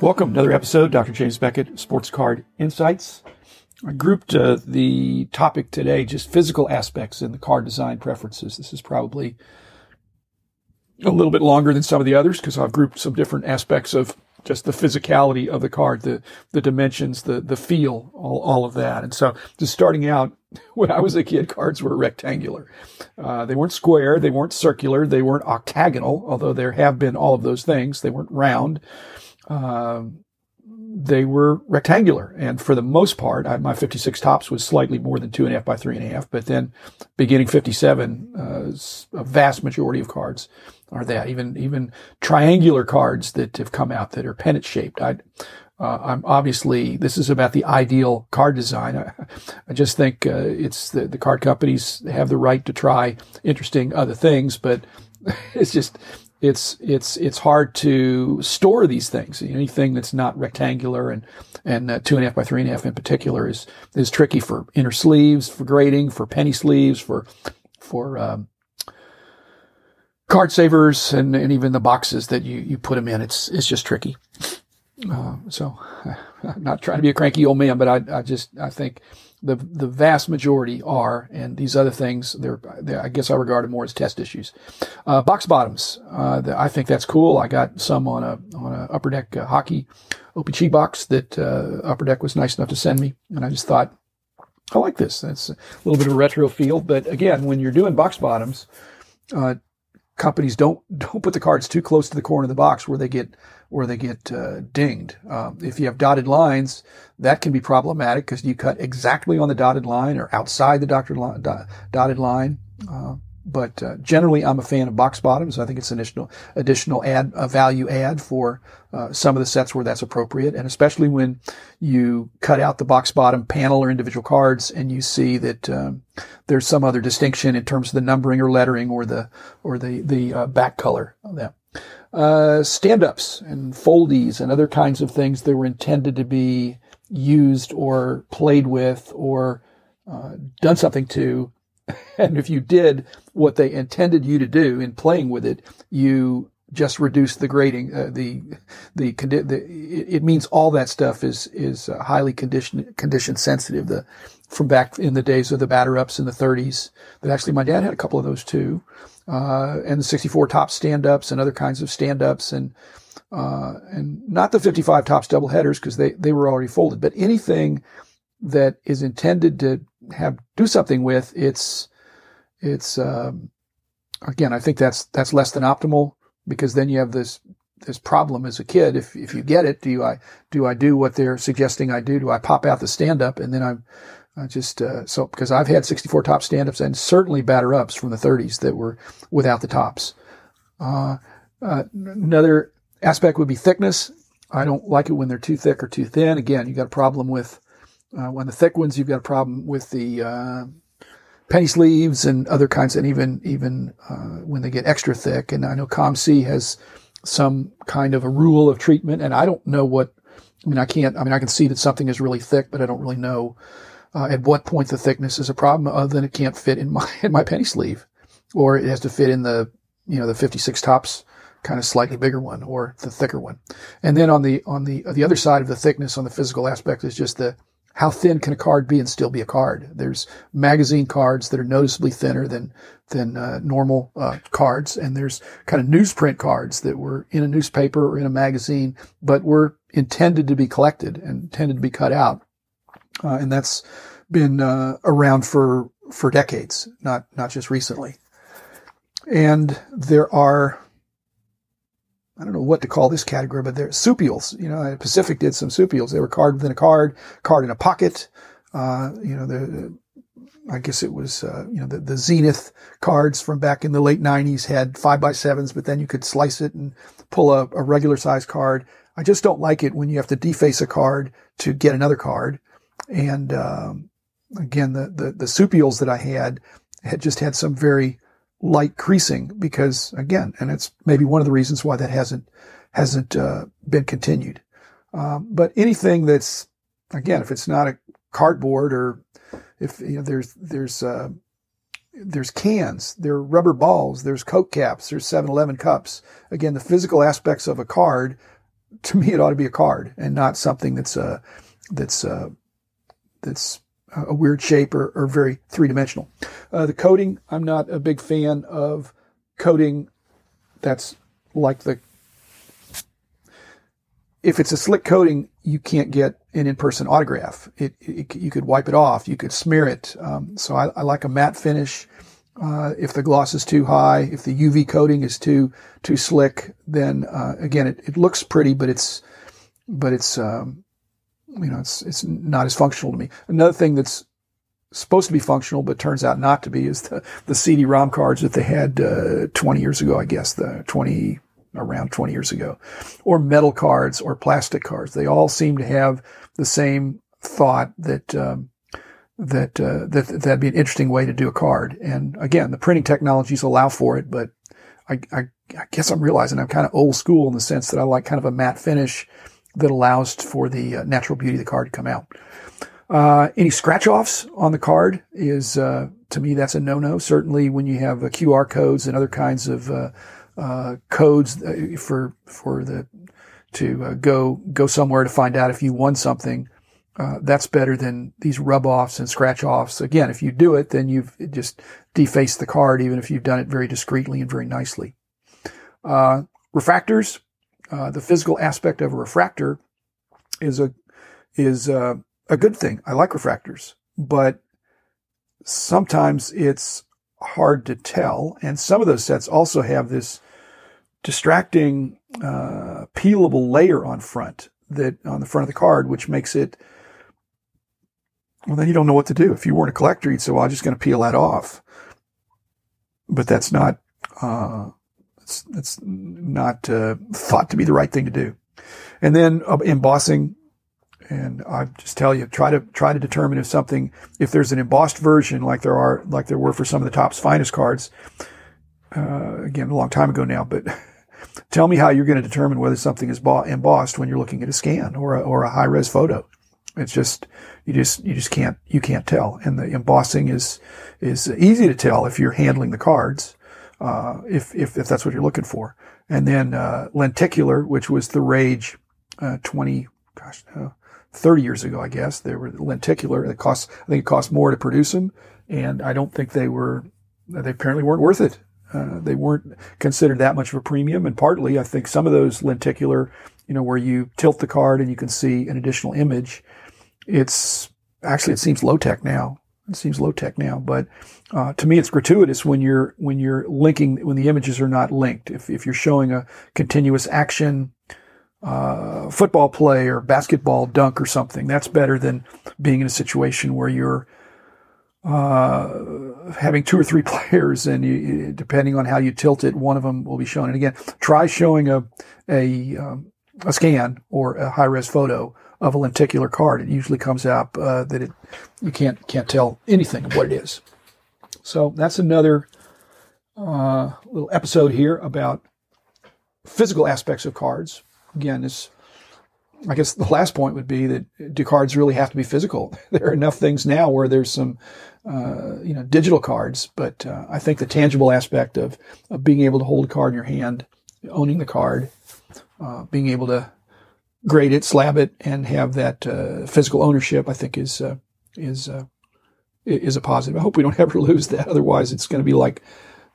Welcome to another episode, Dr. James Beckett, Sports Card Insights. I grouped uh, the topic today, just physical aspects in the card design preferences. This is probably a little bit longer than some of the others because I've grouped some different aspects of just the physicality of the card, the the dimensions, the the feel, all, all of that. And so, just starting out, when I was a kid, cards were rectangular. Uh, they weren't square, they weren't circular, they weren't octagonal, although there have been all of those things. They weren't round. Um, they were rectangular. And for the most part, I, my 56 Topps was slightly more than two and a half by three and a half. But then beginning 57, uh, a vast majority of cards are that. Even, even triangular cards that have come out that are pennant shaped. I, uh, I'm obviously, this is about the ideal card design. I, I just think uh, it's the, the card companies have the right to try interesting other things, but it's just it's it's it's hard to store these things. Anything that's not rectangular and and uh, two and a half by three and a half in particular is is tricky for inner sleeves, for grading, for penny sleeves, for for um, card savers, and, and even the boxes that you you put them in. It's it's just tricky. Uh, so, I'm not trying to be a cranky old man, but I I just I think the the vast majority are, and these other things, they're, they're I guess I regard them more as test issues. Uh, box bottoms, uh, the, I think that's cool. I got some on a on a upper deck uh, hockey OPC box that uh, upper deck was nice enough to send me, and I just thought I like this. That's a little bit of a retro feel, but again, when you're doing box bottoms, uh, companies don't don't put the cards too close to the corner of the box where they get where they get uh, dinged. Um, if you have dotted lines, that can be problematic because you cut exactly on the dotted line or outside the dotted line. Uh, but uh, generally, I'm a fan of box bottoms. I think it's an additional additional add a value add for uh, some of the sets where that's appropriate, and especially when you cut out the box bottom panel or individual cards, and you see that um, there's some other distinction in terms of the numbering or lettering or the or the the uh, back color of that uh, stand-ups and foldies and other kinds of things that were intended to be used or played with or uh, done something to. And if you did what they intended you to do in playing with it, you just reduce the grading. Uh, the, the, the it means all that stuff is is uh, highly condition condition sensitive. The from back in the days of the batter ups in the 30s. That actually my dad had a couple of those too uh, and the 64 Topps stand-ups and other kinds of stand-ups and uh, and not the 55 Topps double headers because they they were already folded, but anything that is intended to have do something with it's it's um, again I think that's that's less than optimal because then you have this this problem as a kid if if you get it do I do I do what they're suggesting I do do I pop out the stand up and then I'm I just uh, so because I've had 64 Topps stand-ups and certainly batter ups from the 30s that were without the tops. Uh, uh, another aspect would be thickness. I don't like it when they're too thick or too thin. Again, you got a problem with uh, when the thick ones. You've got a problem with the uh, penny sleeves and other kinds, and even even uh, when they get extra thick. And I know COMC has some kind of a rule of treatment, and I don't know what. I mean, I can't. I mean, I can see that something is really thick, but I don't really know uh, at what point the thickness is a problem other than it can't fit in my in my penny sleeve, or it has to fit in the you know the 56 Topps kind of slightly bigger one or the thicker one. And then on the on the the other side of the thickness on the physical aspect is just the how thin can a card be and still be a card? There's magazine cards that are noticeably thinner than than uh, normal uh, cards, and there's kind of newsprint cards that were in a newspaper or in a magazine, but were intended to be collected and intended to be cut out uh, and that's been uh, around for for decades, not not just recently. And there are, I don't know what to call this category, but they're soupials. You know, Pacific did some soupials. They were card within a card, card in a pocket. Uh, you know, the I guess it was, uh, you know, the, the Zenith cards from back in the late 90s had five by sevens, but then you could slice it and pull a, a regular size card. I just don't like it when you have to deface a card to get another card. And um, again, the, the the that I had had just had some very light creasing because again, and it's maybe one of the reasons why that hasn't hasn't uh, been continued. Um, but anything that's again, if it's not a cardboard or if you know there's there's uh, there's cans, there are rubber balls, there's Coke caps, there's 7-Eleven cups. Again, the physical aspects of a card to me, it ought to be a card and not something that's uh, that's uh, that's a weird shape or, or very three dimensional. Uh, the coating, I'm not a big fan of coating that's like the. If it's a slick coating, you can't get an in-person autograph. It, it you could wipe it off, you could smear it. Um, so I, I, like a matte finish. Uh, if the gloss is too high, if the UV coating is too too slick, then uh, again it, it looks pretty, but it's but it's um, you know, it's it's not as functional to me. Another thing that's supposed to be functional but turns out not to be is the the CD-ROM cards that they had uh, 20 years ago. I guess the 20 around 20 years ago, or metal cards or plastic cards. They all seem to have the same thought that. Um, that, uh, that that'd be an interesting way to do a card. And again, the printing technologies allow for it, but I, I, I guess I'm realizing I'm kind of old school in the sense that I like kind of a matte finish that allows for the uh, natural beauty of the card to come out. Uh, any scratch offs on the card is, uh, to me, that's a no-no. Certainly when you have uh, QR codes and other kinds of, uh, uh, codes for, for the, to go, go somewhere to find out if you won something. that's better than these rub offs and scratch offs. Again, if you do it, then you've just defaced the card, even if you've done it very discreetly and very nicely. refractors, uh, the physical aspect of a refractor is a is a, a good thing. I like refractors, but sometimes it's hard to tell. And some of those sets also have this distracting uh, peelable layer on front that on the front of the card, which makes it well, then you don't know what to do. If you weren't a collector, you'd say, "Well, I'm just going to peel that off." But that's not uh, it's, it's not uh, thought to be the right thing to do. And then uh, embossing, and I just tell you, try to try to determine if something, if there's an embossed version like there are, like there were for some of the Topps finest cards. Uh, again, a long time ago now, but tell me how you're going to determine whether something is embossed when you're looking at a scan or a, or a high res photo. It's just you just you just can't you can't tell, and the embossing is is easy to tell if you're handling the cards uh, if, if, if that's what you're looking for. And then, uh, lenticular, which was the rage, uh, 20, gosh, 30 years ago, I guess. They were lenticular. It cost, I think it cost more to produce them. And I don't think they were, they apparently weren't worth it. Uh, they weren't considered that much of a premium. And partly, I think some of those lenticular, you know, where you tilt the card and you can see an additional image, it's actually, it seems low tech now. It seems low tech now, but uh, to me, it's gratuitous when you're when you're linking when the images are not linked. If if you're showing a continuous action uh, football play or basketball dunk or something, that's better than being in a situation where you're uh, having two or three players, and you, depending on how you tilt it, one of them will be shown. And again, try showing a a um, a scan or a high res photo of a lenticular card. It usually comes out uh, that it you can't can't tell anything of what it is. So that's another uh, little episode here about physical aspects of cards. Again, this I guess the last point would be that do cards really have to be physical? There are enough things now where there's some, uh, you know, digital cards, but uh, I think the tangible aspect of, of being able to hold a card in your hand, owning the card, uh, being able to grade it, slab it, and have that uh, physical ownership, I think is uh, is uh, is a positive. I hope we don't ever lose that. Otherwise, it's going to be like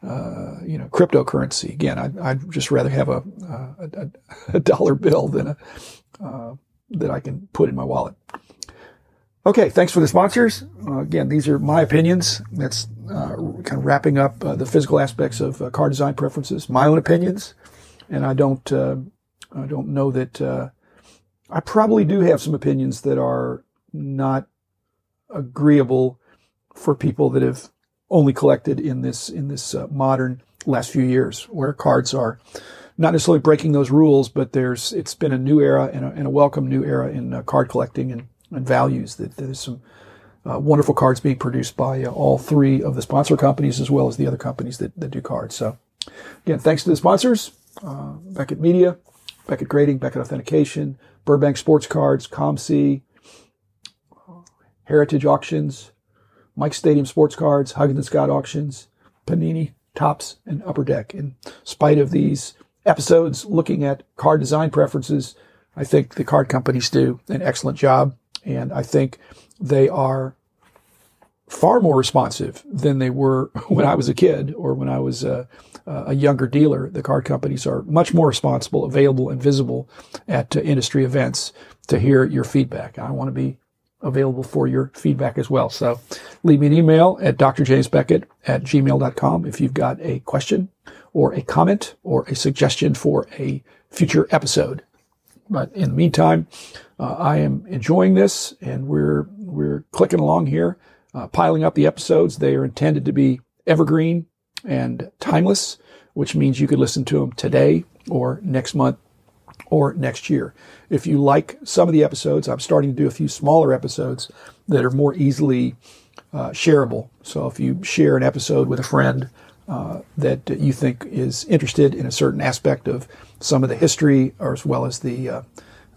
uh, you know cryptocurrency again. I'd, I'd just rather have a, a, a dollar bill than a uh, that I can put in my wallet. Okay, thanks for the sponsors. Uh, again, these are my opinions. That's kind of wrapping up the physical aspects of car design preferences. My own opinions, and I don't I don't know that I probably do have some opinions that are not agreeable for people that have only collected in this in this uh, modern last few years, where cards are not necessarily breaking those rules, but there's it's been a new era and a, and a welcome new era in uh, card collecting and, and values. That there's some uh, wonderful cards being produced by uh, all three of the sponsor companies as well as the other companies that, that do cards. So, again, thanks to the sponsors, uh, Beckett Media, Beckett Grading, Beckett Authentication, Burbank Sports Cards, COMC, Heritage Auctions, Mike Stadium Sports Cards, Huggins and Scott Auctions, Panini, Topps, and Upper Deck. In spite of these episodes looking at card design preferences. I think the card companies do an excellent job, and I think they are far more responsive than they were when I was a kid or when I was a, a younger dealer. The card companies are much more responsible, available, and visible at uh, industry events to hear your feedback. I want to be available for your feedback as well. So leave me an email at drjamesbeckett at gmail.com if you've got a question or a comment or a suggestion for a future episode. But in the meantime, uh, I am enjoying this and we're, we're clicking along here uh, piling up the episodes. They are intended to be evergreen and timeless, which means you could listen to them today or next month or next year. If you like some of the episodes, I'm starting to do a few smaller episodes that are more easily uh, shareable. So if you share an episode with a friend uh, that you think is interested in a certain aspect of some of the history, or as well as the uh,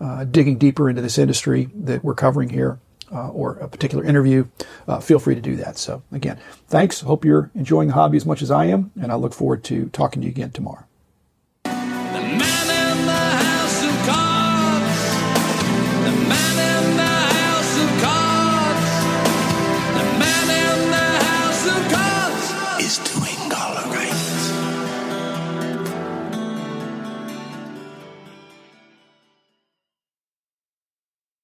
uh digging deeper into this industry that we're covering here, uh, or a particular interview, uh, feel free to do that. So again, thanks. Hope you're enjoying the hobby as much as I am, and I look forward to talking to you again tomorrow.